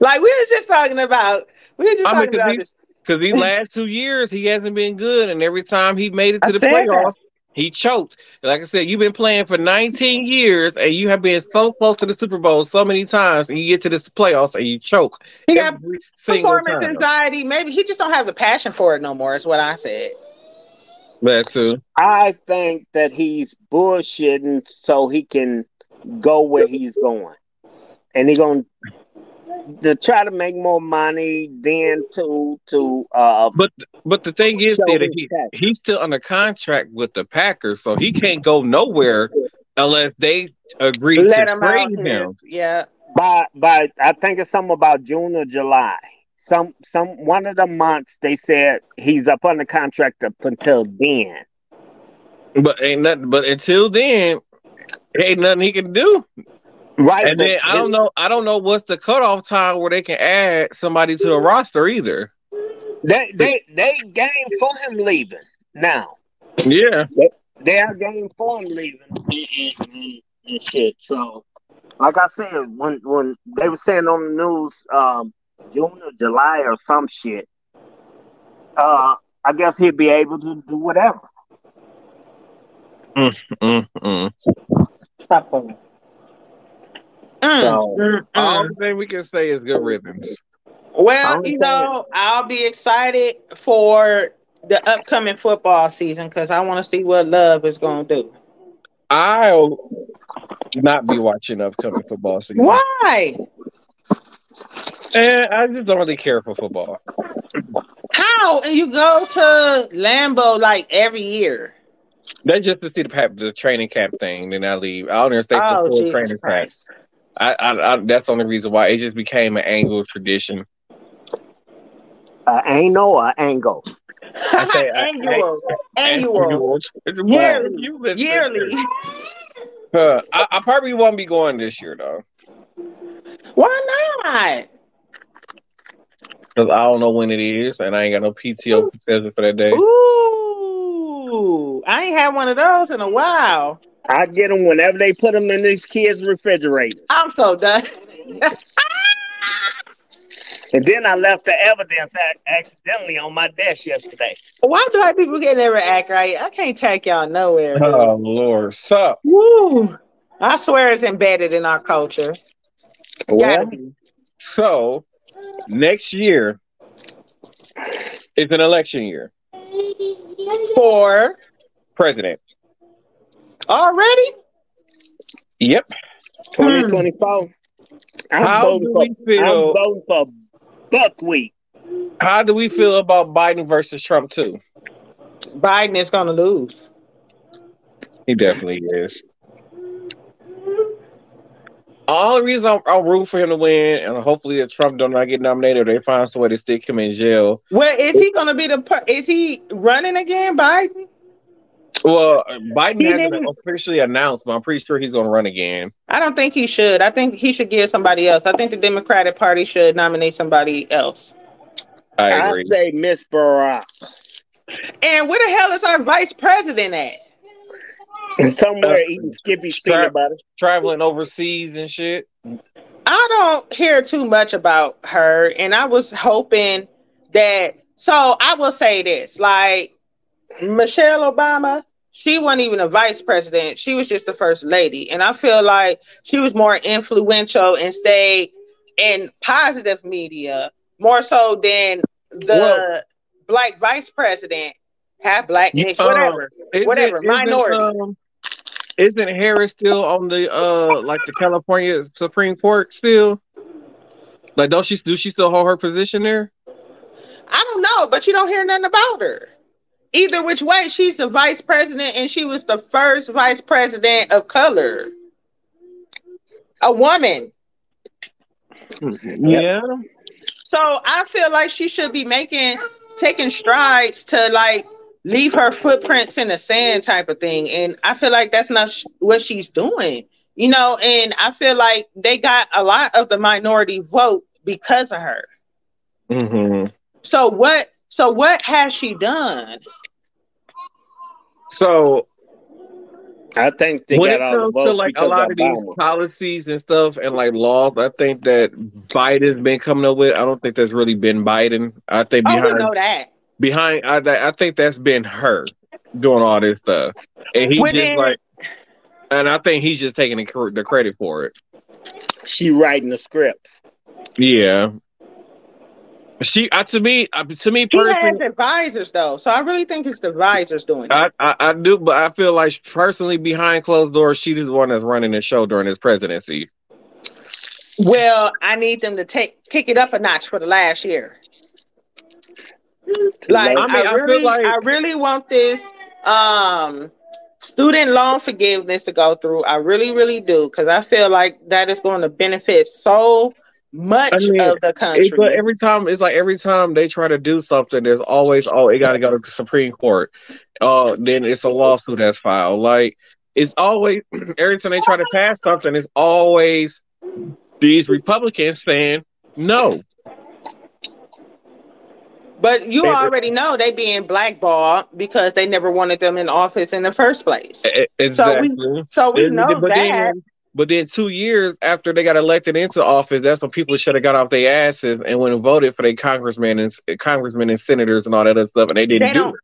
Like we was just talking about, we were just
I mean,
about
he-
this.
Because these last two years, he hasn't been good, and every time he made it to
I
the
said that.
playoffs, he choked. Like I said, you've been playing for 19 years, and you have been so close to the Super Bowl so many times, and you get to this playoffs and you choke.
He got performance
time.
anxiety. Maybe he just don't have the passion for it no more. Is what I said.
That too.
I think that he's bullshitting so he can go where he's going, and he gonna to try to make more money. Then to to uh,
But but the thing is that he,
talent.
he's still under contract with the Packers, so he can't go nowhere unless they agree
Let
to
him out
trade
here.
him.
Yeah.
by by I think it's something about June or July. Some some one of the months they said he's up under contract up until then.
But ain't nothing. But until then, ain't nothing he can do.
Right.
And then I don't know. I don't know what's the cutoff time where they can add somebody to the roster either.
They they they game for him leaving now.
Yeah.
They are game for him leaving and, and, and, and shit. So, like I said, when when they were saying on the news, um, June or July or some shit, uh, I guess he'd be able to do whatever.
Mm, mm.
Stop for me. Mm,
So-
mm,
All
mm.
the thing we can say is good riddance.
Well, you know, I'll be excited for the upcoming football season because I want to see what Love is going to do.
I'll not be watching upcoming football season.
Why?
And I just don't really care for football.
How you go to Lambeau like every year?
That's just to see the the training camp thing. Then I leave. I don't understand the
Oh,
full
Jesus
training camp.
Christ!
I, I, I, that's the only reason why it just became an annual tradition.
Uh, ain't no uh, angle.
I say- I-
annual, annual,
Annual.
Yearly. Yearly.
Uh, I, I probably won't be going this year though,
Why not?
because I don't know when it is, and I ain't got no PTO for that day.
Ooh, I ain't had one of those in a while.
I get them whenever they put them in these kids' refrigerators.
I'm so done.
And then I left the evidence ac- accidentally on my desk yesterday.
Why black people can never act right? I can't take y'all nowhere.
Oh Lord, so
Woo! I swear it's embedded in our culture. Gotta
Well,
so next year is an election year.
For
President.
Already?
Yep.
2024. I'm
How
voting
do
for,
we
I'm
feel?
voting for buckwheat.
How do we feel about Biden versus Trump too?
Biden is gonna lose.
He definitely is. All the reason I'm, I'm rooting for him to win, and hopefully that Trump don't not get nominated, or they find some way to stick him in jail.
Well, is he going to be the? Is he running again, Biden?
Well, Biden he hasn't didn't... officially announced, but I'm pretty sure he's going to run again.
I don't think he should. I think he should give somebody else. I think the Democratic Party should nominate somebody else.
I agree.
I say Miss Barack.
And where the hell is our vice president at?
And somewhere uh, eating Skippy
tra- butter. Traveling overseas and shit.
I don't hear too much about her, and I was hoping that. So I will say this: like Michelle Obama, she wasn't even a vice president; she was just the first lady, and I feel like she was more influential and stayed in positive media more so than the well, black vice president have blackness, um, whatever, whatever, minority. Um,
isn't Harris still on the uh like the California Supreme Court still? Like, don't she do she still hold her position there?
I don't know, but you don't hear nothing about her. Either which way, she's the vice president, and she was the first vice president of color, a woman.
Yeah.
So I feel like she should be making taking strides to like leave her footprints in the sand type of thing. And I feel like that's not sh- what she's doing, you know. And I feel like they got a lot of the minority vote because of her.
Mm-hmm.
So what? So what has she done?
So
I think they
when it comes to like a lot of these policies and stuff and like laws, I think that Biden's been coming up with. I don't think that's really been Biden. I think
behind oh, we know that
behind I, I think that's been her doing all this stuff, and he just like, and I think he's just taking the, the credit for it.
She writing the scripts.
Yeah. She uh, to me uh, to me
personally, he has advisors though, so I really think it's the advisors doing.
I, I, I do, but I feel like personally behind closed doors, she's the one that's running the show during his presidency.
Well, I need them to take kick it up a notch for the last year. Like I, mean, I really, I, like... I really want this um student loan forgiveness to go through. I really, really do because I feel like that is going to benefit so much I mean, of the country.
But every time it's like every time they try to do something, there's always oh, it got to go to the Supreme Court. Uh, then it's a lawsuit that's filed. Like it's always every time they try to pass something, it's always these Republicans saying no.
But you already know they being blackballed because they never wanted them in office in the first place.
Exactly.
So we, so we know but that.
Then, but then two years after they got elected into office, that's when people should have got off their asses and went and voted for their congressmen and congressmen and senators and all that other stuff, and they didn't
they
do
it.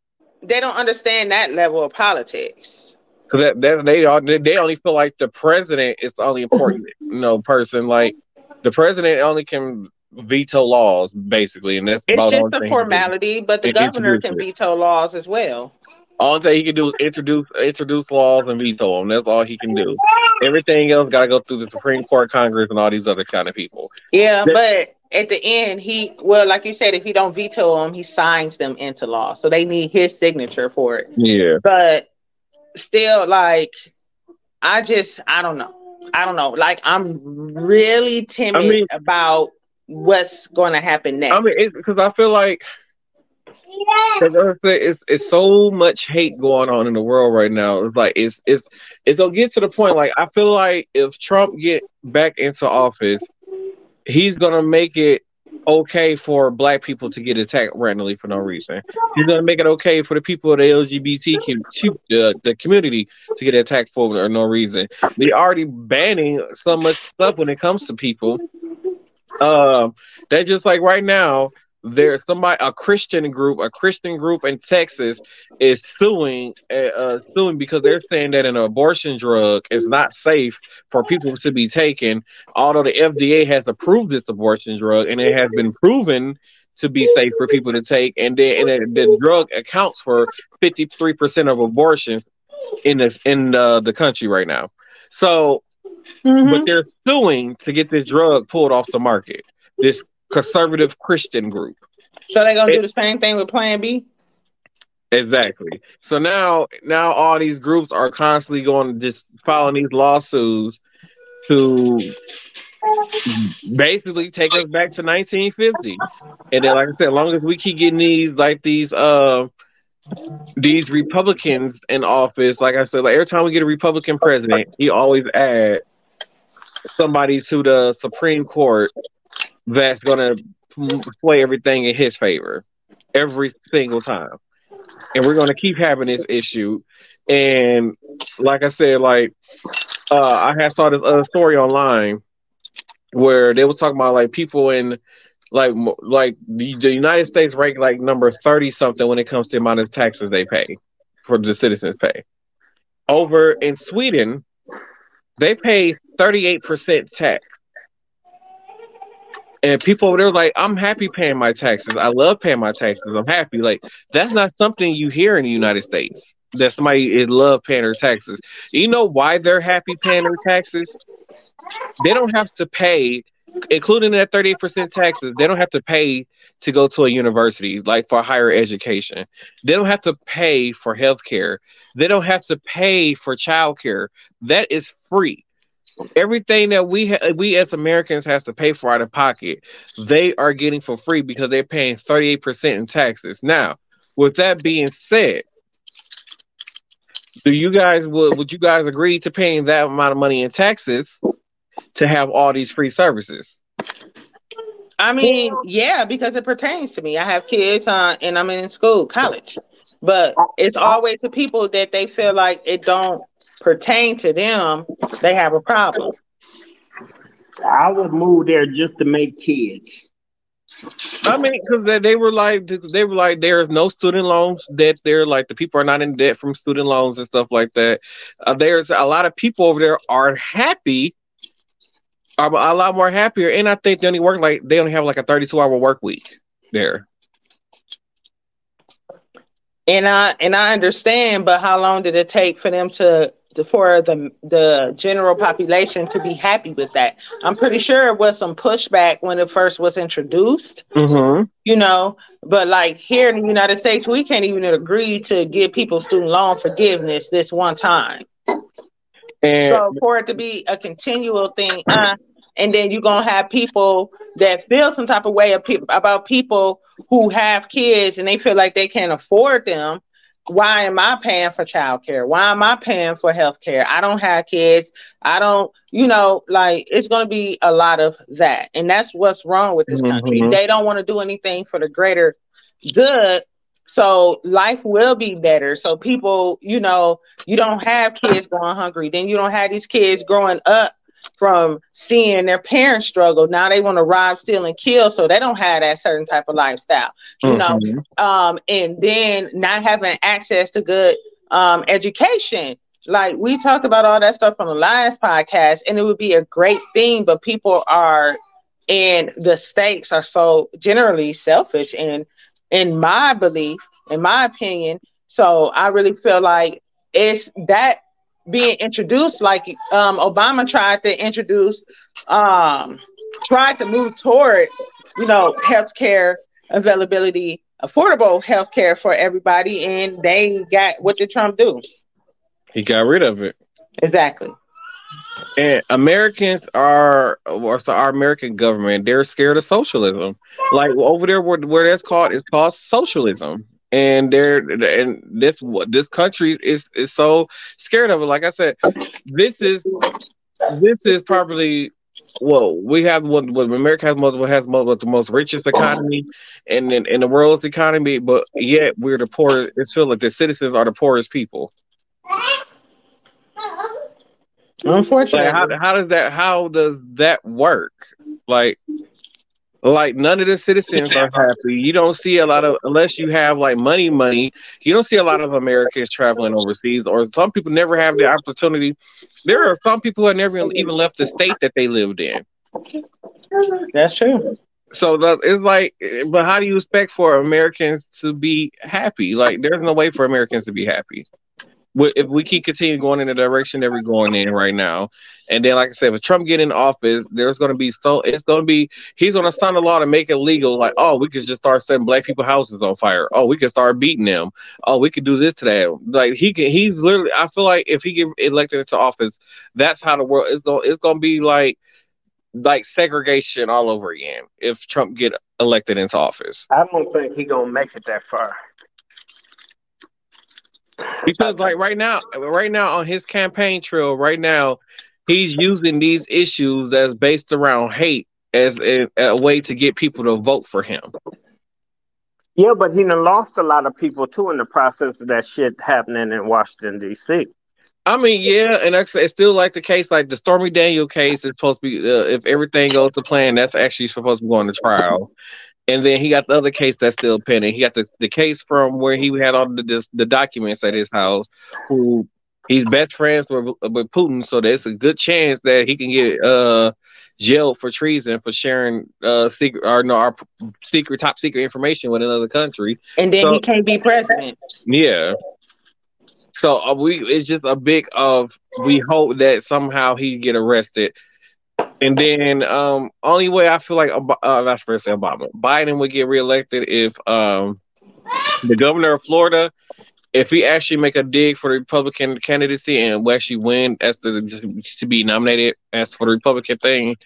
They don't understand that level of politics.
Because that, that they they only feel like the president is the only important you know person. Like the president only can veto laws basically, and that's
it's just a formality. But the governor can veto laws as well.
All thing he can do is introduce introduce laws and veto them. That's all he can do. Everything else got to go through the Supreme Court, Congress, and all these other kind of people.
Yeah, but at the end, he well, like you said, if he don't veto them, he signs them into law. So they need his signature for it.
Yeah,
but still, like, I just I don't know. I don't know. Like, I'm really timid I mean, about what's going to happen next.
I mean, because I feel like it's it's so much hate going on in the world right now. It's like it's it's it's gonna get to the point. Like I feel like if Trump get back into office, he's gonna make it okay for black people to get attacked randomly for no reason. He's gonna make it okay for the people of the LGBTQ uh, the community to get attacked for no reason. They're already banning so much stuff when it comes to people um, they just like right now, there's somebody, a Christian group, a Christian group in Texas is suing, uh, uh, suing because they're saying that an abortion drug is not safe for people to be taken. Although the FDA has approved this abortion drug and it has been proven to be safe for people to take, and then and the drug accounts for 53% of abortions in this in the, the country right now. So Mm-hmm. But they're suing to get this drug pulled off the market. This conservative Christian group.
So they're gonna it, do the same thing with Plan B.
Exactly. So now, now all these groups are constantly going to just filing these lawsuits to basically take us back to 1950. And then, like I said, as long as we keep getting these, like these, uh, these Republicans in office, like I said, like every time we get a Republican president, he always add somebody to the Supreme Court that's gonna play everything in his favor every single time. And we're gonna keep having this issue. And like I said, like uh, I had saw this other story online where they was talking about like people in like like the, the United States rank like number thirty something when it comes to the amount of taxes they pay for the citizens pay. Over in Sweden, they pay thirty eight percent tax. And people over there like, I'm happy paying my taxes. I love paying my taxes. I'm happy. Like that's not something you hear in the United States. That somebody is love paying their taxes. You know why they're happy paying their taxes? They don't have to pay including that 38% taxes, they don't have to pay to go to a university, like for higher education. They don't have to pay for health care. They don't have to pay for childcare. That is free. Everything that we ha- we as Americans has to pay for out of pocket, they are getting for free because they're paying 38% in taxes. Now, with that being said, do you guys would would you guys agree to paying that amount of money in taxes to have all these free services?
I mean, yeah, because it pertains to me. I have kids uh, and I'm in school, college. But it's always the people that they feel like it don't pertain to them, they have a problem.
I would move there just to make kids.
I mean, because they, they were like, they were like, there's no student loans that they're like the people are not in debt from student loans and stuff like that. Uh, there's a lot of people over there are happy are a lot more happier, and I think they only work like they only have like a 32 hour work week there.
And I and I understand, but how long did it take for them to for the the general population to be happy with that? I'm pretty sure it was some pushback when it first was introduced.
Mm-hmm.
You know, but like here in the United States, we can't even agree to give people student loan forgiveness this one time. And so for it to be a continual thing, uh, and then you're gonna have people that feel some type of way of pe- about people who have kids and they feel like they can't afford them. Why am I paying for childcare? Why am I paying for health care? I don't have kids. I don't, you know, like it's going to be a lot of that. And that's what's wrong with this country. Mm-hmm. They don't want to do anything for the greater good so life will be better. So people, you know, you don't have kids going hungry. Then you don't have these kids growing up from seeing their parents struggle. Now they want to rob, steal, and kill, so they don't have that certain type of lifestyle, you mm-hmm. know. Um, and then not having access to good um, education. Like we talked about all that stuff on the last podcast, and it would be a great thing, but people are and the stakes are so generally selfish and in my belief, in my opinion. So I really feel like it's that being introduced, like um, Obama tried to introduce, um, tried to move towards, you know, healthcare availability, affordable healthcare for everybody, and they got what did Trump do?
He got rid of it.
Exactly.
And Americans are, or so our American government, they're scared of socialism. Like over there, where, where that's called, it's called socialism. And they're and this what this country is is so scared of it. Like I said, this is this is probably well, we have what, what America has most has most the most richest economy in, in, in the world's economy, but yet we're the poorest. It's feels like the citizens are the poorest people.
Unfortunately,
like how, how does that how does that work? Like like none of the citizens are happy. You don't see a lot of unless you have like money, money. You don't see a lot of Americans traveling overseas, or some people never have the opportunity. There are some people who have never even left the state that they lived in.
That's true.
So it's like, but how do you expect for Americans to be happy? Like, there's no way for Americans to be happy. If we keep continuing going in the direction that we're going in right now, and then like I said, if Trump get in office, there's going to be so it's going to be he's going to sign a law to make it legal. Like, oh, we could just start setting black people houses on fire. Oh, we could start beating them. Oh, we could do this to. Like he can, he's literally. I feel like if he get elected into office, that's how the world is going. It's going to be like like segregation all over again if Trump get elected into office.
I don't think he gonna make it that far.
Because like right now, right now on his campaign trail, right now, he's using these issues that's based around hate as a, a way to get people to vote for him.
Yeah, but he lost a lot of people too in the process of that shit happening in Washington D.C.
I mean, yeah, and it's still like the case, like the Stormy Daniel case is supposed to be, uh, if everything goes to plan, that's actually supposed to be going to trial. And then he got the other case that's still pending. He got the, the case from where he had all the the documents at his house, who he's best friends with with Putin, so there's a good chance that he can get uh jailed for treason for sharing uh secret or no our secret top secret information with another country.
And then so, he can't be president.
Yeah. So uh, we it's just a big of we hope that somehow he get arrested. And then um only way I feel like uh, that's President Obama Biden would get reelected if um the governor of Florida if he actually make a dig for the Republican candidacy and will actually win as the to be nominated as for the Republican thing,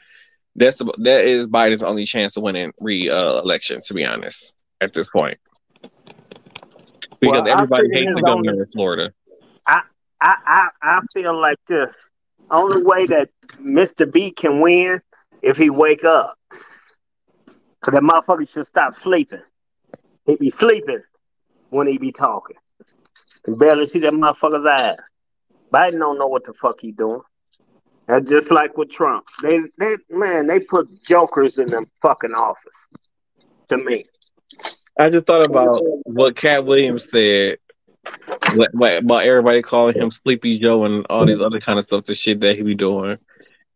that's the, that is Biden's only chance to win in re-election. to be honest, at this point, because well, everybody hates the governor only, of Florida.
I, I I I feel like this only way that Mr. B can win if he wake up. Cause that motherfucker should stop sleeping. He be sleeping when he be talking. Can barely see that motherfucker's eyes. Biden don't know what the fuck he doing. That's just like with Trump. They, they, man, they put jokers in them fucking office. To me,
I just thought about what Katt Williams said about everybody calling him Sleepy Joe and all these other kind of stuff, the shit that he be doing.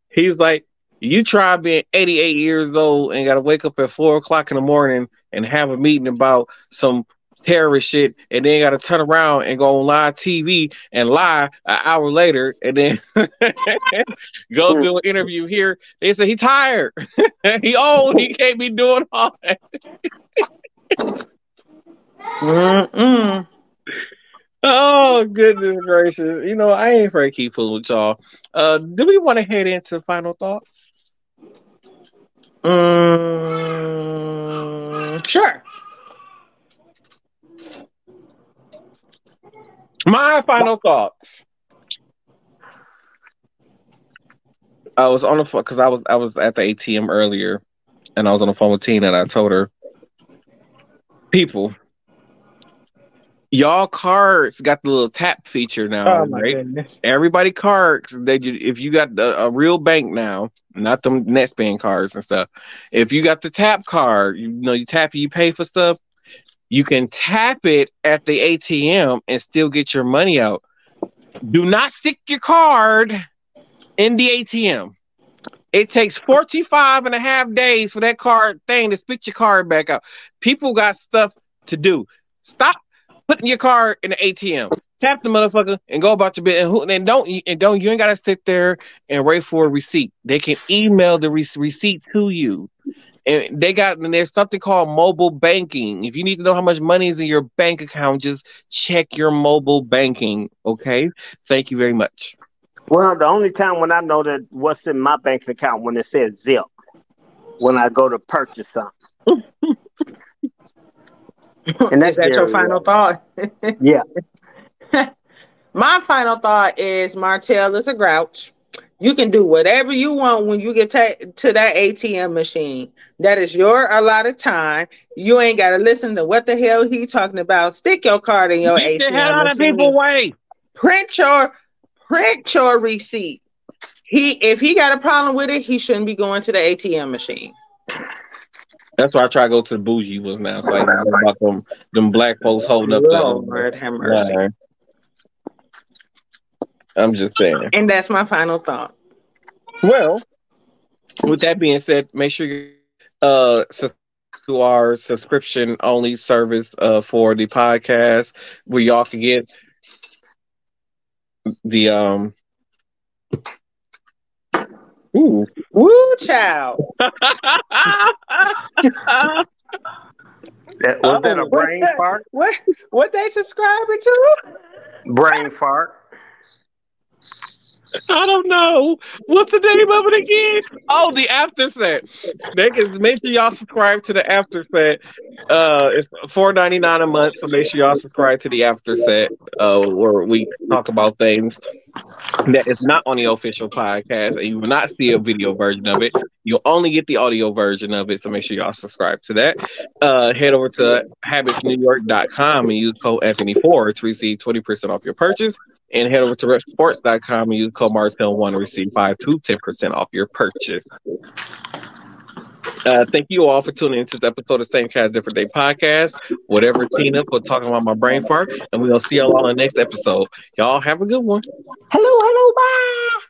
He's like, you try being 88 years old and got to wake up at four o'clock in the morning and have a meeting about some terrorist shit, and then got to turn around and go on live TV and lie an hour later, and then go do an interview here. They say he tired, he old, he can't be doing all that. Oh goodness gracious! You know I ain't afraid to keep fooling with y'all. Uh, do we want to head into final thoughts?
Um, sure.
My final thoughts. I was on the phone because I was I was at the ATM earlier, and I was on the phone with Tina, and I told her, people, y'all cards got the little tap feature now, oh right? Goodness. Everybody cards they if you got the, a real bank now, not them Netspend cards and stuff. If you got the tap card, you know you tap you pay for stuff you can tap it at the ATM and still get your money out. Do not stick your card in the ATM. It takes 45 and a half days for that card thing to spit your card back out. People got stuff to do. Stop putting your card in the ATM. Tap the motherfucker and go about your business. And, and don't and don't you ain't gotta sit there and wait for a receipt. They can email the re- receipt to you and they got and there's something called mobile banking. If you need to know how much money is in your bank account, just check your mobile banking. Okay. Thank you very much.
Well, the only time when I know that what's in my bank account when it says zip, when I go to purchase something.
and that's that your final thought.
yeah.
my final thought is Martel is a grouch. You can do whatever you want when you get ta- to that ATM machine. That is your allotted time. You ain't got to listen to what the hell he talking about. Stick your card in your
get
ATM
the hell out of people way.
Print your print your receipt. He if he got a problem with it, he shouldn't be going to the ATM machine.
That's why I try to go to the bougie ones now. So I know about them them black folks holding up
Lord, the have mercy.
I'm just saying.
And that's my final thought.
Well, with that being said, make sure you uh to our subscription only service uh for the podcast where y'all can get the um.
Ooh, woo, child.
that, was that a oh, brain
what,
fart?
What what they subscribing to?
Brain fart.
I don't know. What's the name of it again? Oh, the after set. They can make sure y'all subscribe to the after set. Uh, it's four ninety nine a month, so make sure y'all subscribe to the after set. Uh, where we talk about things that is not on the official podcast, and you will not see a video version of it. You'll only get the audio version of it, so make sure y'all subscribe to that. Uh, head over to habitsnewyork.com and use code Anthony4 to receive 20% off your purchase. And head over to reppsports.com and use code Martel1 to receive 5 to 10% off your purchase. Uh, thank you all for tuning into this episode of Same Cast Different Day podcast. Whatever Tina for talking about my brain fart, and we'll see y'all on the next episode. Y'all have a good one.
Hello, hello, bye.